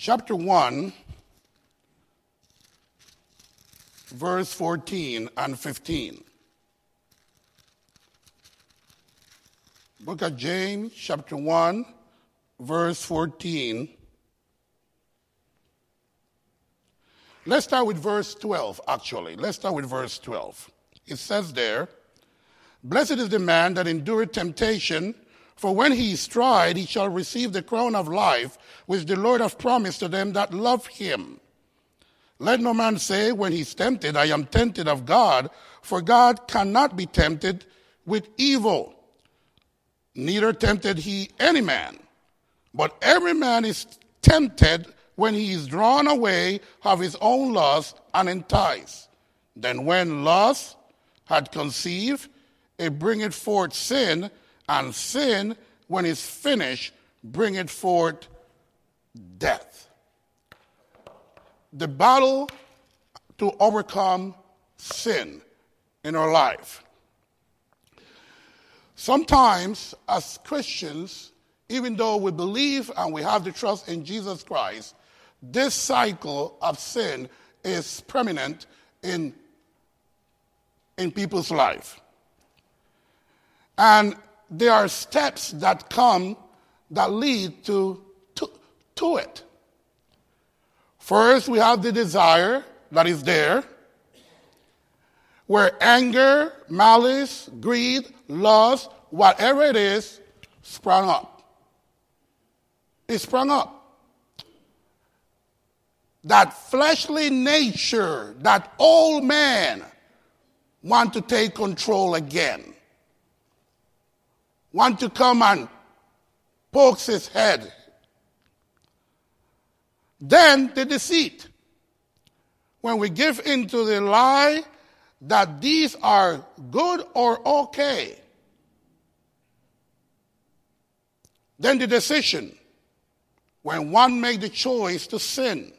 chapter 1, verse 14 and 15. Book of James, chapter 1, verse 14. Let's start with verse 12, actually. Let's start with verse 12. It says there, Blessed is the man that endureth temptation, for when he is tried, he shall receive the crown of life, which the Lord hath promised to them that love him. Let no man say when he is tempted, I am tempted of God, for God cannot be tempted with evil. Neither tempted he any man. But every man is tempted when he is drawn away of his own lust and enticed. Then when lust had conceived, it bringeth forth sin, and sin, when it's finished, bringeth forth death. The battle to overcome sin in our life. Sometimes, as Christians, even though we believe and we have the trust in Jesus Christ, this cycle of sin is permanent in, in people's life. And there are steps that come that lead to, to, to it. First, we have the desire that is there, where anger, malice, greed, lust, whatever it is, sprung up. It sprung up. That fleshly nature, that old man, want to take control again want to come and pokes his head. Then the deceit. When we give into the lie that these are good or okay. Then the decision. When one make the choice to sin.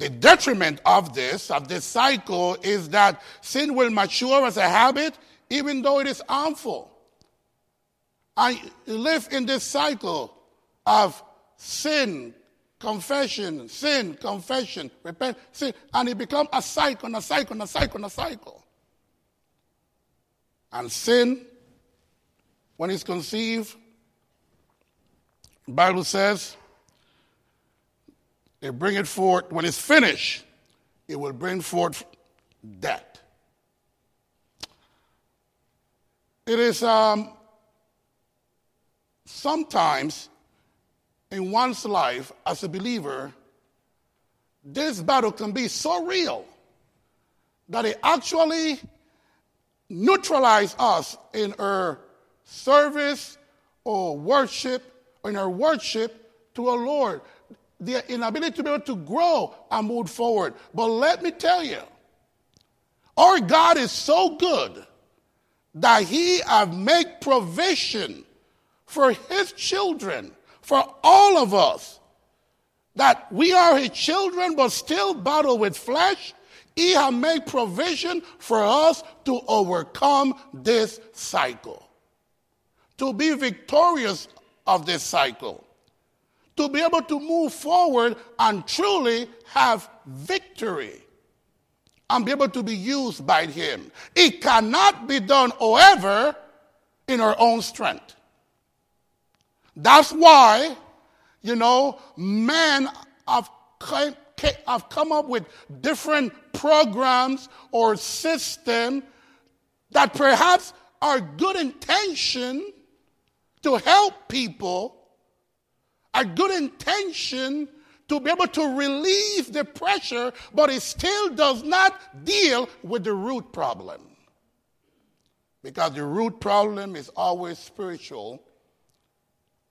The detriment of this, of this cycle, is that sin will mature as a habit, even though it is harmful. I live in this cycle of sin, confession, sin, confession, repent, sin, and it becomes a cycle, and a cycle, and a cycle, and a cycle. And sin, when it's conceived, Bible says, they bring it forth. When it's finished, it will bring forth that. It is um, sometimes in one's life as a believer, this battle can be so real that it actually neutralizes us in our service or worship, in our worship to our Lord the inability to be able to grow and move forward. But let me tell you, our God is so good that He have made provision for His children, for all of us, that we are His children but still battle with flesh. He have made provision for us to overcome this cycle, to be victorious of this cycle to be able to move forward and truly have victory and be able to be used by Him. It cannot be done, however, in our own strength. That's why, you know, men have come, have come up with different programs or systems that perhaps are good intention to help people a good intention to be able to relieve the pressure, but it still does not deal with the root problem. Because the root problem is always spiritual,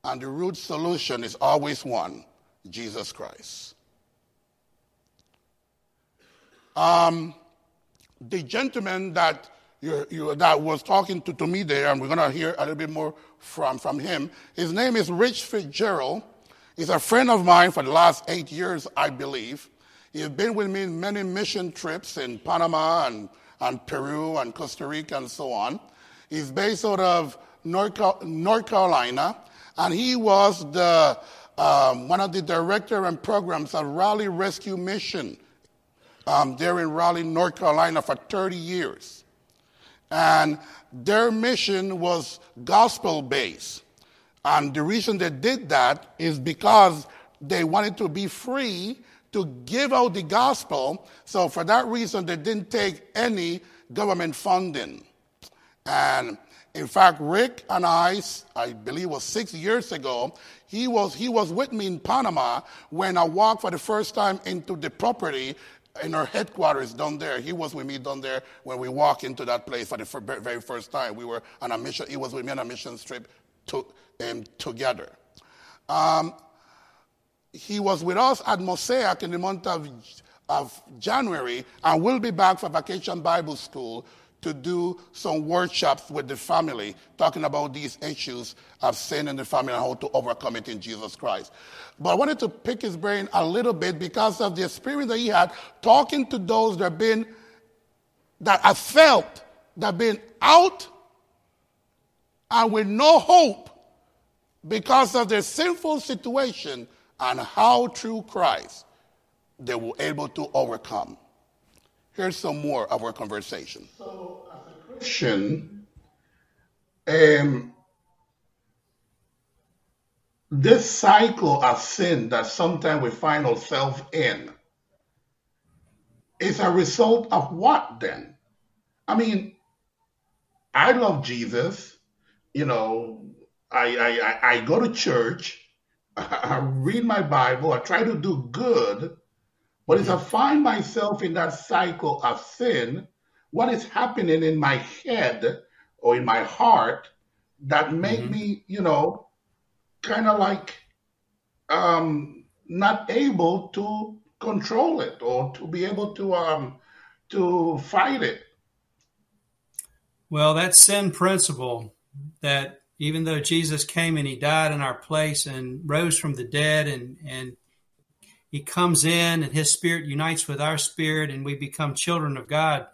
and the root solution is always one Jesus Christ. Um, the gentleman that you, you, that was talking to, to me there, and we're going to hear a little bit more from, from him. His name is Rich Fitzgerald. He's a friend of mine for the last eight years, I believe. He's been with me in many mission trips in Panama and, and Peru and Costa Rica and so on. He's based out of North, North Carolina. and he was the um, one of the director and programs of Raleigh Rescue Mission um, there in Raleigh, North Carolina for 30 years. And their mission was gospel based. And the reason they did that is because they wanted to be free to give out the gospel. So for that reason, they didn't take any government funding. And in fact, Rick and I, I believe was six years ago, he was, he was with me in Panama when I walked for the first time into the property in our headquarters down there. He was with me down there when we walked into that place for the very first time. We were on a mission. He was with me on a mission trip to, um, together. Um, he was with us at Mosaic in the month of, of January and will be back for Vacation Bible School to do some workshops with the family talking about these issues of sin in the family and how to overcome it in Jesus Christ. But I wanted to pick his brain a little bit because of the experience that he had talking to those that have been, that have felt that have been out and with no hope because of their sinful situation and how through Christ they were able to overcome. Here's some more of our conversation. So, as a Christian, um, this cycle of sin that sometimes we find ourselves in is a result of what then? I mean, I love Jesus. You know, I, I, I go to church, I read my Bible, I try to do good, but as I find myself in that cycle of sin, what is happening in my head or in my heart that make mm-hmm. me, you know, kind of like um, not able to control it or to be able to um, to fight it. Well, that sin principle that even though Jesus came and he died in our place and rose from the dead and and he comes in and his spirit unites with our spirit and we become children of God.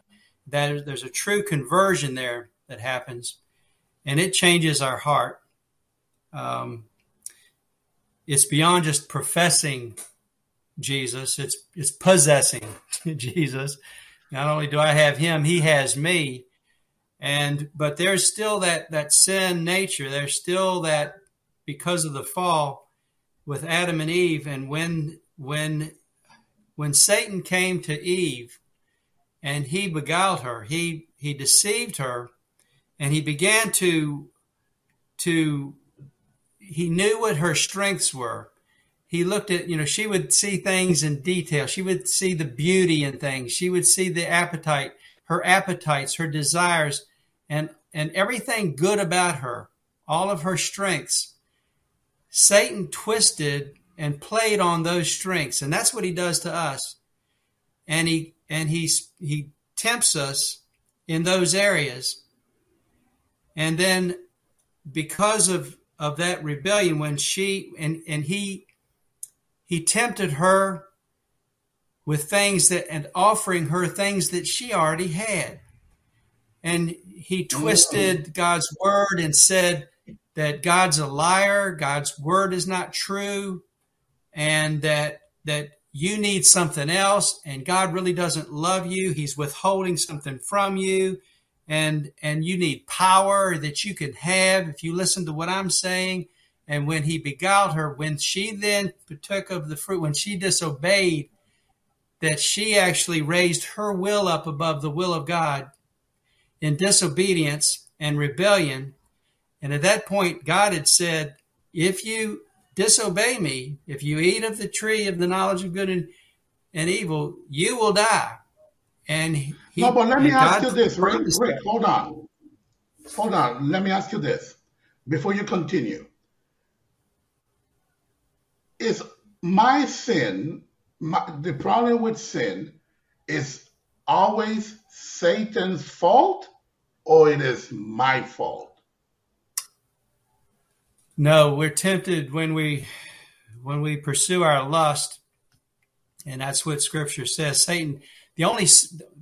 That there's a true conversion there that happens and it changes our heart. Um, it's beyond just professing Jesus, it's, it's possessing Jesus. Not only do I have him, he has me. And, but there's still that, that sin nature. There's still that because of the fall with Adam and Eve. And when when when Satan came to Eve and he beguiled her, he he deceived her, and he began to to he knew what her strengths were. He looked at, you know, she would see things in detail. She would see the beauty in things. She would see the appetite, her appetites, her desires, and and everything good about her, all of her strengths. Satan twisted and played on those strengths. And that's what he does to us. And he and he's he tempts us in those areas. And then because of of that rebellion when she and and he he tempted her with things that and offering her things that she already had. And he twisted God's word and said that God's a liar, God's word is not true, and that that you need something else and God really doesn't love you. He's withholding something from you and and you need power that you can have if you listen to what I'm saying. And when he beguiled her, when she then partook of the fruit, when she disobeyed, that she actually raised her will up above the will of God in disobedience and rebellion. And at that point, God had said, if you disobey me, if you eat of the tree of the knowledge of good and, and evil, you will die. And he, no, but let me ask God you this, Rick, Rick, hold on. Hold on. Let me ask you this before you continue. Is my sin, my, the problem with sin is always Satan's fault or it is my fault? No, we're tempted when we when we pursue our lust, and that's what Scripture says. Satan, the only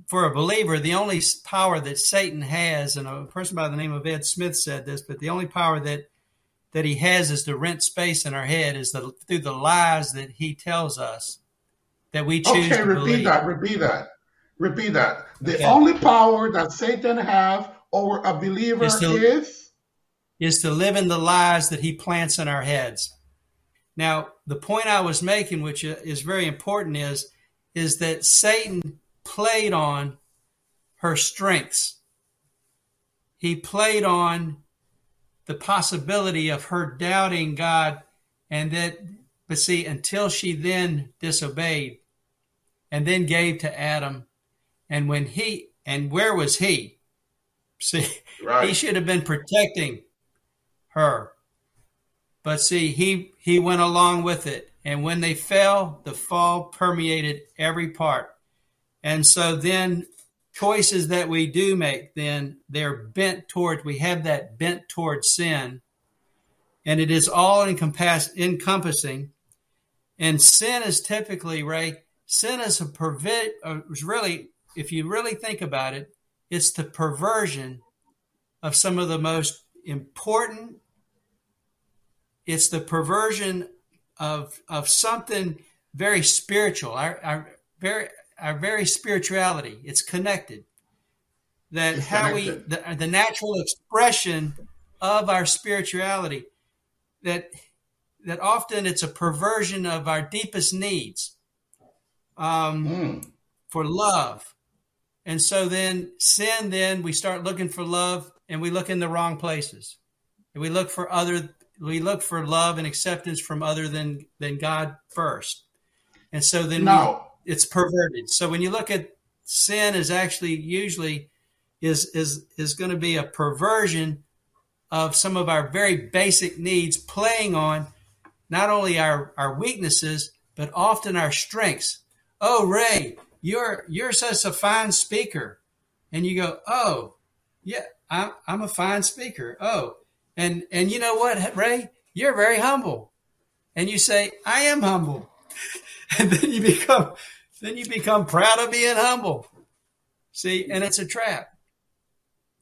for a believer, the only power that Satan has, and a person by the name of Ed Smith said this, but the only power that that he has is to rent space in our head is the, through the lies that he tells us that we choose okay, repeat believe. that, repeat that. Repeat that. The Okay. only power that Satan have over a believer Is to- is is to live in the lies that he plants in our heads. Now, the point I was making, which is very important, is is that Satan played on her strengths. He played on the possibility of her doubting God, and that, but see, until she then disobeyed, and then gave to Adam, and when he, and where was he? See, right. he should have been protecting her. But see, he he went along with it, and when they fell, the fall permeated every part. And so then choices that we do make, then they're bent toward we have that bent toward sin, and it is all encompass, encompassing. And sin is typically Ray. Sin is a pervert. Uh, is really, if you really think about it, it's the perversion of some of the most important it's the perversion of of something very spiritual our, our very our very spirituality it's connected that It's how connected. we the, the natural expression of our spirituality that that often it's a perversion of our deepest needs um, Mm. for love and so then sin then we start looking for love and we look in the wrong places and we look for other we look for love and acceptance from other than than god first. And so then we, it's perverted. So when you look at sin is actually usually is is is going to be a perversion of some of our very basic needs playing on not only our our weaknesses but often our strengths. Oh ray you're you're such a fine speaker. And you go oh yeah i'm, I'm a fine speaker. Oh and and you know what ray you're very humble and you say i am humble and then you become then you become proud of being humble see and it's a trap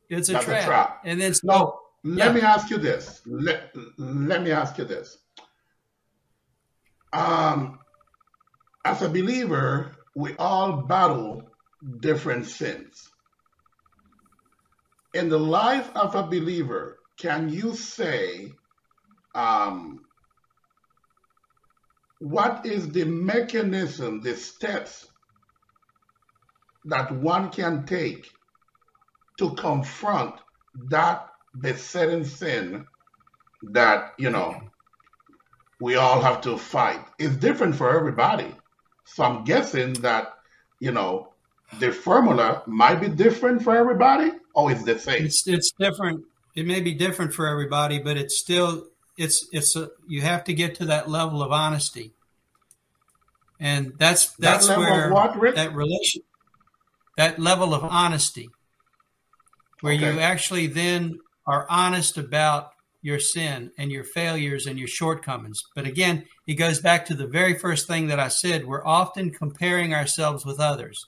it's a, That's a trap. trap. and then so, now let Yeah. me ask you this. Let, let me ask you this. Um, as a believer, we all battle different sins. In the life of a believer, can you say um, what is the mechanism, the steps that one can take to confront that besetting sin that, you know, we all have to fight? It's different for everybody. So I'm guessing that, you know, the formula might be different for everybody, or it's the same. it's it's different it may be different for everybody but it's still it's it's a, you have to get to that level of honesty. And that's that's of where what, that relation that level of honesty where you actually then are honest about your sin and your failures and your shortcomings. But again it goes back to the very first thing that i said. We're often comparing ourselves with others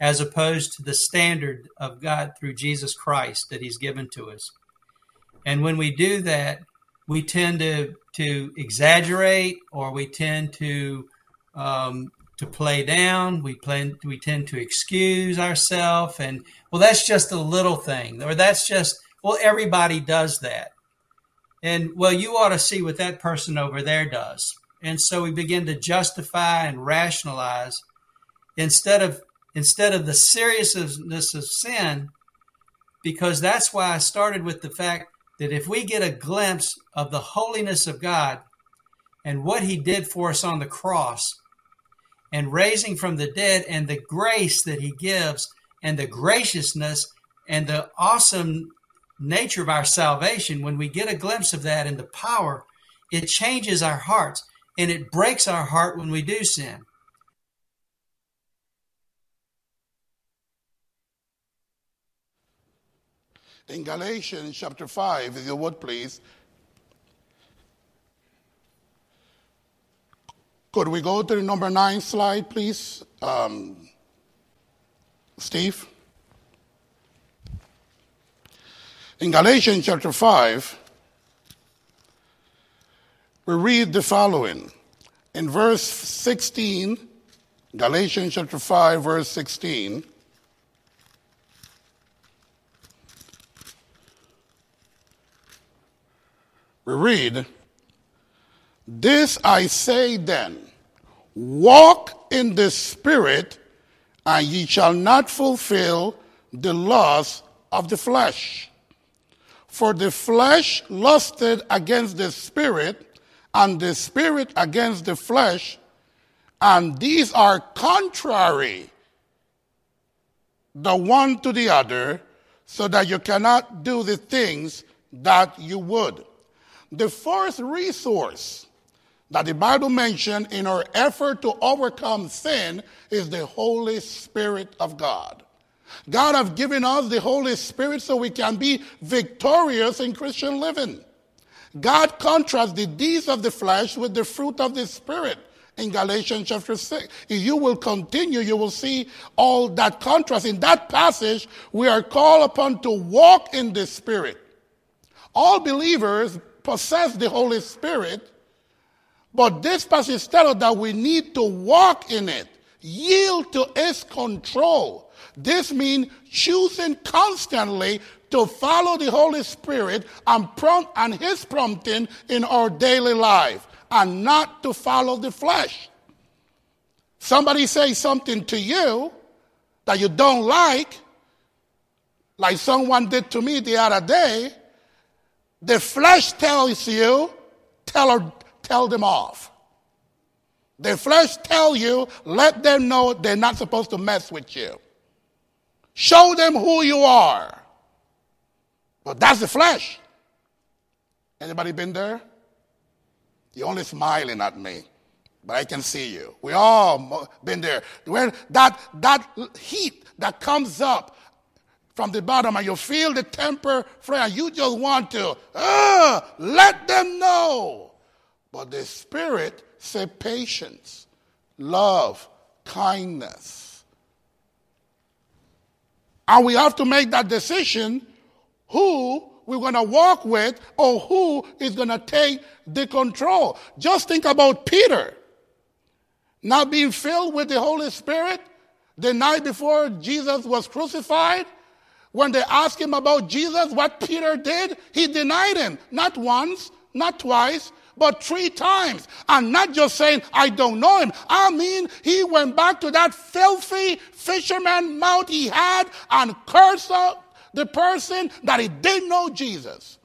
as opposed to the standard of God through Jesus Christ that He's given to us. And when we do that, we tend to to exaggerate, or we tend to um, to play down. We plan we tend to excuse ourselves, and well, that's just a little thing, or that's just well, everybody does that. And well, you ought to see what that person over there does. And so we begin to justify and rationalize instead of instead of the seriousness of sin, because that's why I started with the fact that if we get a glimpse of the holiness of God and what He did for us on the cross and raising from the dead and the grace that He gives and the graciousness and the awesome nature of our salvation, when we get a glimpse of that and the power, it changes our hearts and it breaks our heart when we do sin. In Galatians chapter 5, if you would please. Could we go to the number nine slide, please? Um, Steve? In Galatians chapter 5, we read the following. In verse 16, Galatians chapter 5, verse 16, we read, This I say then, walk in the Spirit, and ye shall not fulfill the lust of the flesh. For the flesh lusted against the Spirit, and the Spirit against the flesh, and these are contrary the one to the other, so that you cannot do the things that you would. The first resource that the Bible mentioned in our effort to overcome sin is the Holy Spirit of God. God has given us the Holy Spirit so we can be victorious in Christian living. God contrasts the deeds of the flesh with the fruit of the Spirit in Galatians chapter 6. If you will continue, you will see all that contrast. In that passage, we are called upon to walk in the Spirit. All believers possess the Holy Spirit, but this passage tells us that we need to walk in it, yield to its control. This means choosing constantly to follow the Holy Spirit and prompt and his prompting in our daily life and not to follow the flesh. Somebody say something to you that you don't like, like someone did to me the other day, the flesh tells you, tell, tell them off. The flesh tell you, let them know they're not supposed to mess with you. Show them who you are. But that's the flesh. Anybody been there? You're only smiling at me, but I can see you. We all been there. When that, that heat that comes up from the bottom and you feel the temper flare, you just want to, uh, let them know. But the Spirit said patience, love, kindness. And we have to make that decision who we're going to walk with or who is going to take the control. Just think about Peter not being filled with the Holy Spirit the night before Jesus was crucified. When they asked him about Jesus, what Peter did, he denied him. Not once, not twice, but three times. And not just saying, I don't know him. I mean, he went back to that filthy fisherman mouth he had and cursed the person that he didn't know Jesus.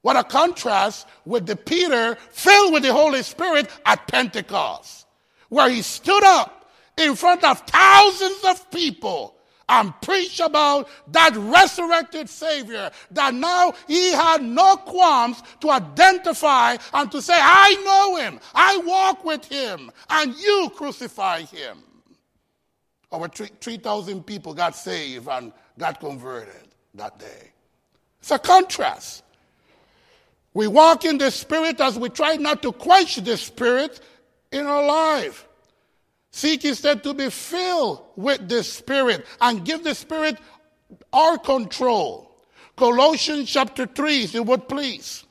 What a contrast with the Peter filled with the Holy Spirit at Pentecost, where he stood up in front of thousands of people and preach about that resurrected Savior, that now he had no qualms to identify and to say, I know him, I walk with him, and you crucify him. Over 3,000 people got saved and got converted that day. It's a contrast. We walk in the Spirit as we try not to quench the Spirit in our life. Seek instead to be filled with the Spirit and give the Spirit our control. Colossians chapter 3, if you would please.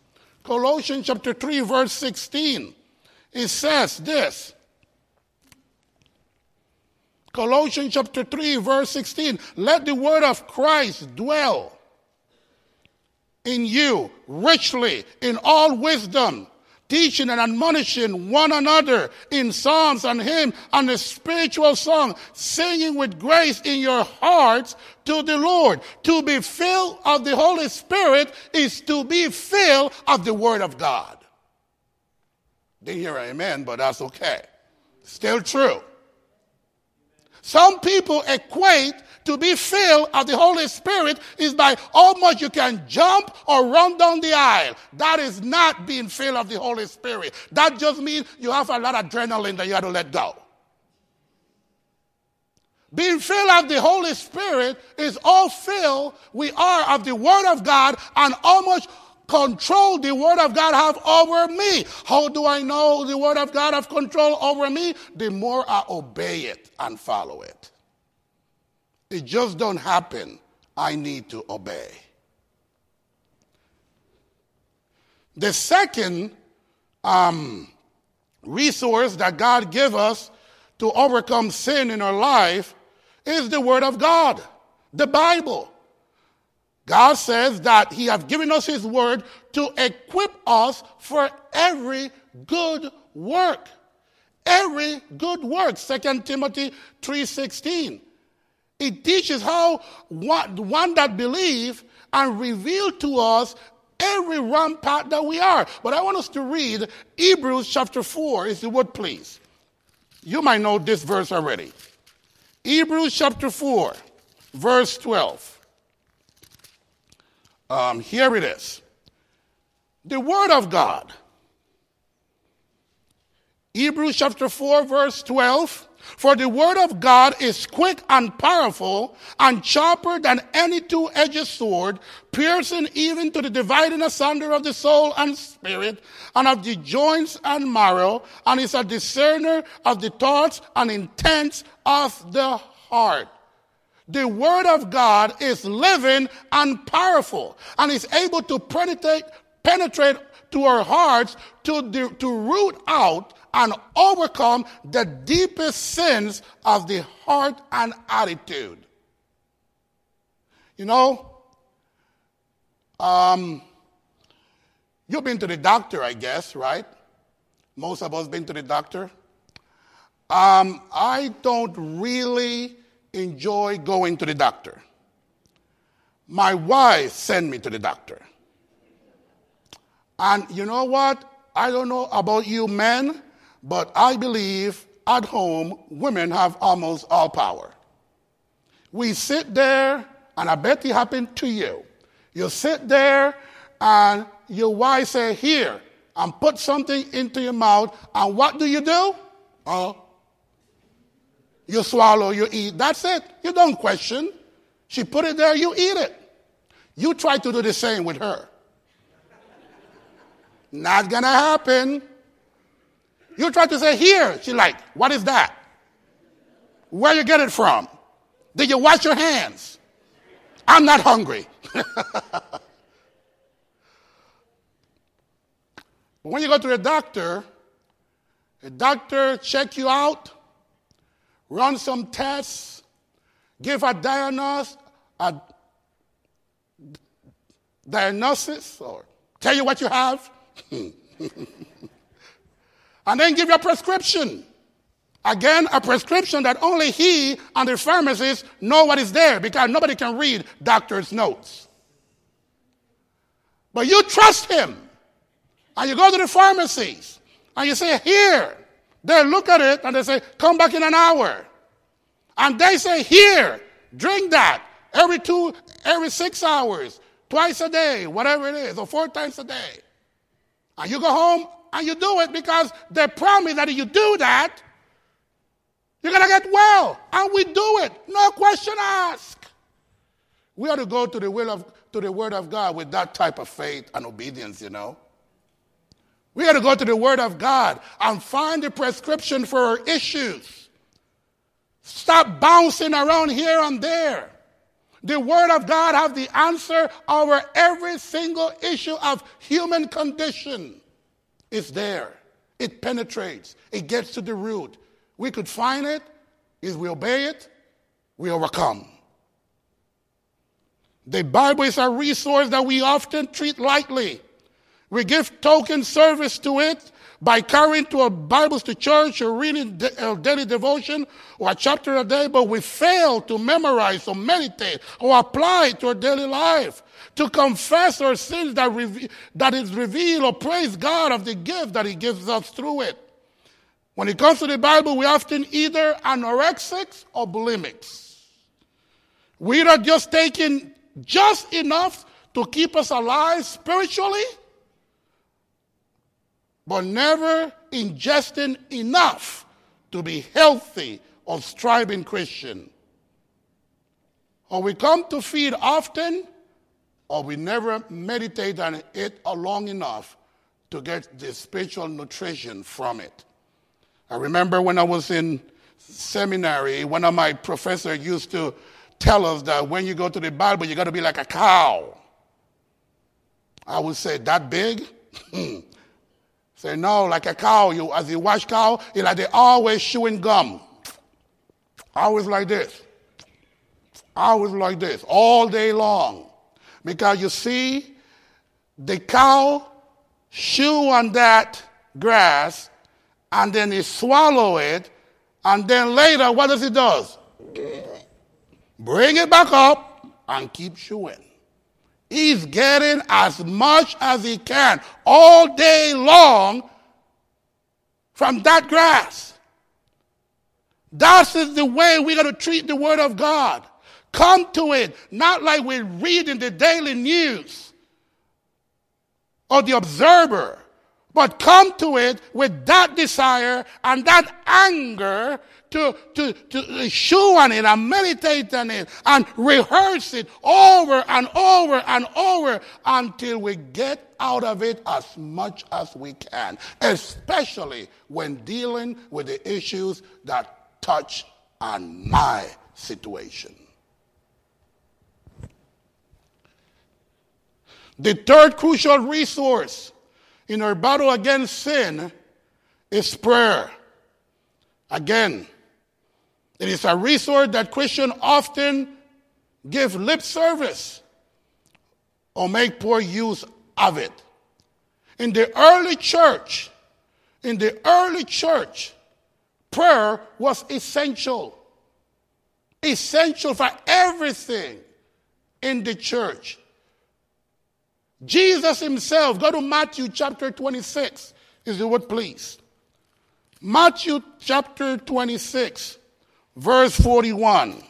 Colossians chapter 3, verse 16. It says this Colossians chapter 3, verse 16. Let the word of Christ dwell in you richly in all wisdom, teaching and admonishing one another in psalms and hymns and a spiritual song, singing with grace in your hearts to the Lord. To be filled of the Holy Spirit is to be filled of the Word of God. Didn't hear amen, but that's okay. Still true. Some people equate to be filled of the Holy Spirit is by how much you can jump or run down the aisle. That is not being filled of the Holy Spirit. That just means you have a lot of adrenaline that you have to let go. Being filled of the Holy Spirit is all filled we are of the Word of God and much control the word of God have over me. How do I know the word of God have control over me? The more I obey it and follow it. It just don't happen. I need to obey. The second um, resource that God give us to overcome sin in our life is the Word of God, the Bible. God says that He has given us His Word to equip us for every good work. Every good work. Second Timothy 3.16. It teaches how one, that believe and reveal to us every path that we are. But I want us to read Hebrews chapter 4, if you would please. You might know this verse already. Hebrews chapter 4, verse 12. Um, here it is. The Word of God. Hebrews chapter 4, verse 12. For the word of God is quick and powerful and sharper than any two-edged sword, piercing even to the dividing asunder of the soul and spirit and of the joints and marrow, and is a discerner of the thoughts and intents of the heart. The word of God is living and powerful and is able to penetrate, penetrate to our hearts to, to root out and overcome the deepest sins of the heart and attitude. You know, um, you've been to the doctor, I guess, right? Most of us been to the doctor. Um, I don't really enjoy going to the doctor. My wife sent me to the doctor. And you know what? I don't know about you men, but I believe at home, women have almost all power. We sit there, and I bet it happened to you. You sit there, and your wife say, Here, and put something into your mouth, and what do you do? Oh, you swallow, you eat. That's it. You don't question. She put it there, you eat it. You try to do the same with her. Not gonna happen. You try to say, here. She's like, what is that? Where you get it from? Did you wash your hands? I'm not hungry. when you go to the doctor, the doctor check you out, run some tests, give a diagnosis, a diagnosis, or tell you what you have. and then give you a prescription. Again, a prescription that only he and the pharmacist know what is there because nobody can read doctor's notes. But you trust him. And you go to the pharmacies and you say, Here. They look at it and they say, Come back in an hour. And they say, Here, drink that every two, every six hours, twice a day, whatever it is, or four times a day. And you go home and you do it because they promise that if you do that, you're going to get well. And we do it. No question asked. We ought to go to the will of to the word of God with that type of faith and obedience, you know. We got to go to the word of God and find the prescription for our issues. Stop bouncing around here and there. The word of God have the answer over every single issue of human condition. It's there. It penetrates. It gets to the root. We could find it. If we obey it, we overcome. The Bible is a resource that we often treat lightly. We give token service to it by carrying to our Bibles to church or reading a uh, daily devotion or a chapter a day, but we fail to memorize or meditate or apply to our daily life to confess our sins that, re- that is revealed or praise God of the gift that He gives us through it. When it comes to the Bible, we often either anorexics or bulimics. We are just taking just enough to keep us alive spiritually, but never ingesting enough to be healthy or striving Christian. Or we come to feed often, or we never meditate on it long enough to get the spiritual nutrition from it. I remember when I was in seminary, one of my professors used to tell us that when you go to the Bible, you got to be like a cow. I would say, that big? Say no, like a cow. You as you watch cow, it's like they always chewing gum. Always like this. Always like this, all day long. Because you see, the cow chew on that grass and then he swallow it and then later what does he does bring it back up and keep chewing he's getting as much as he can all day long from that grass. That is the way we're going to treat the word of god. Come to it not like we read in the daily news or the observer but come to it with that desire and that anger to, to, to chew on it and meditate on it and rehearse it over and over and over until we get out of it as much as we can, especially when dealing with the issues that touch on my situation. The third crucial resource in our battle against sin is prayer. Again, it is a resource that Christians often give lip service or make poor use of it. In the early church, in the early church, prayer was essential. Essential for everything in the church. Jesus himself, go to Matthew chapter 26, is the word please. Matthew chapter 26, verse 41.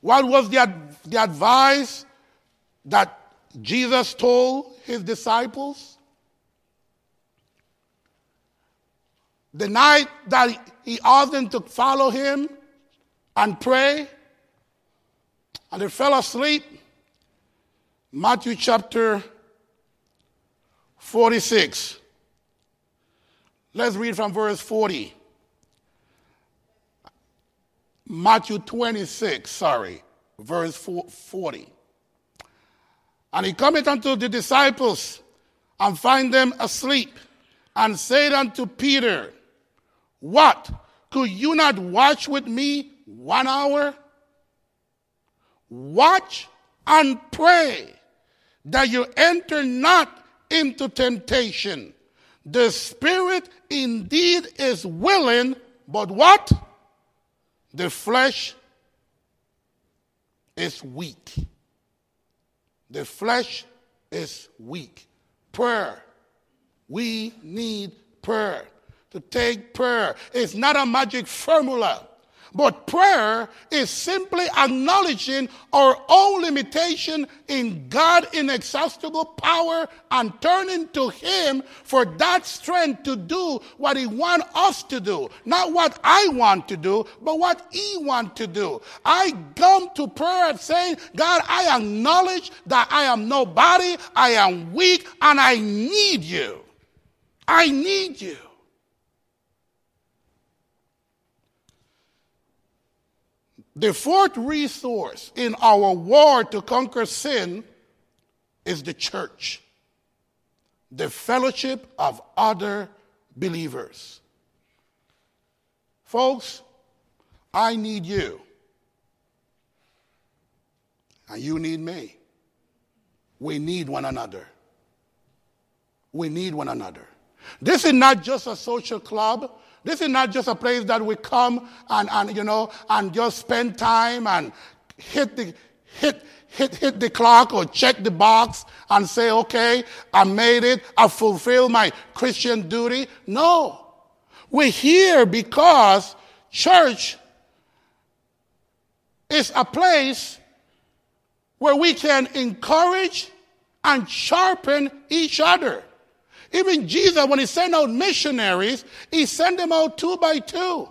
What was the, the advice that Jesus told his disciples? The night that he asked them to follow him, and pray, and they fell asleep. Matthew chapter 46. Let's read from verse 40. Matthew 26, sorry, verse 40. And he cometh unto the disciples and find them asleep, and said unto Peter, What? Could you not watch with me one hour. Watch and pray that you enter not into temptation. The spirit indeed is willing, but what? The flesh is weak. The flesh is weak. Prayer. We need prayer. To take prayer. It's not a magic formula. But prayer is simply acknowledging our own limitation in God's inexhaustible power and turning to Him for that strength to do what He wants us to do. Not what I want to do, but what He wants to do. I come to prayer saying, God, I acknowledge that I am nobody, I am weak, and I need you. I need you. The fourth resource in our war to conquer sin is the church, the fellowship of other believers. Folks, I need you, and you need me. We need one another. We need one another. This is not just a social club. This is not just a place that we come and, and you know, and just spend time and hit the, hit, hit, hit the clock or check the box and say, okay, I made it. I fulfilled my Christian duty. No. We're here because church is a place where we can encourage and sharpen each other. Even Jesus, when he sent out missionaries, he sent them out two by two.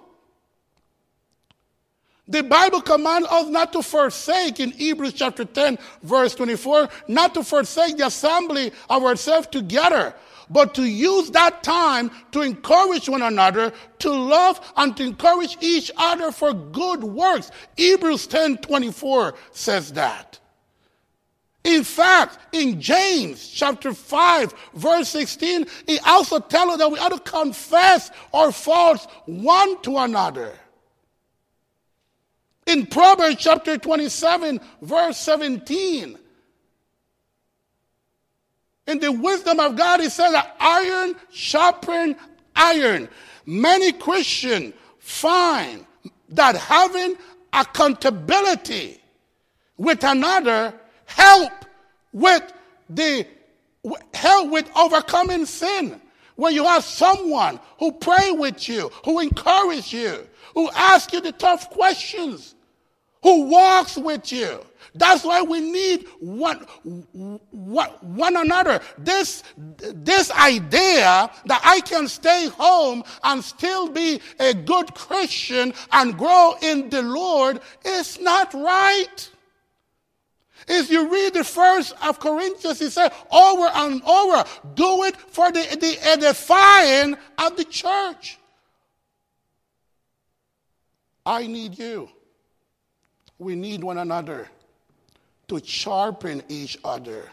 The Bible commands us not to forsake in Hebrews chapter 10, verse 24, not to forsake the assembly of ourselves together, but to use that time to encourage one another, to love and to encourage each other for good works. Hebrews 10 24 says that. In fact, in James chapter 5, verse 16, he also tells us that we ought to confess our faults one to another. In Proverbs chapter 27, verse 17, in the wisdom of God, he says that iron sharpen iron. Many Christians find that having accountability with another help with the help with overcoming sin. When you have someone who pray with you, who encourage you, who ask you the tough questions, who walks with you. That's why we need one, one another. This, this idea that I can stay home and still be a good Christian and grow in the Lord is not right. If you read the first of Corinthians, he said over and over, do it for the, the edifying of the church. I need you. We need one another to sharpen each other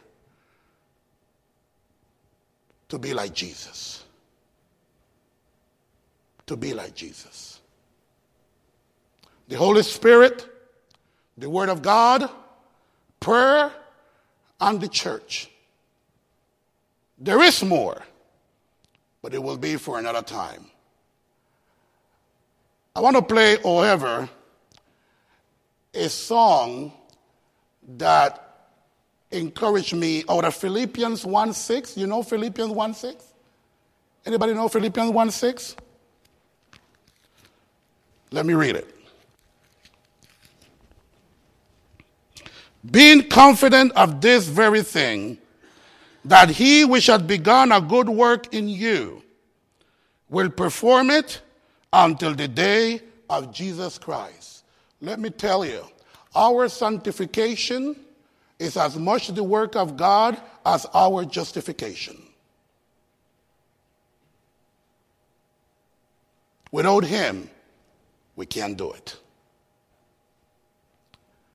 to be like Jesus. To be like Jesus. The Holy Spirit, the Word of God, prayer, and the church. There is more, but it will be for another time. I want to play, however, a song that encouraged me out of Philippians 1 6. You know Philippians 1 6? Anybody know Philippians 1 6? Let me read it. Being confident of this very thing, that he which hath begun a good work in you will perform it until the day of Jesus Christ. Let me tell you, our sanctification is as much the work of God as our justification. Without Him, we can't do it.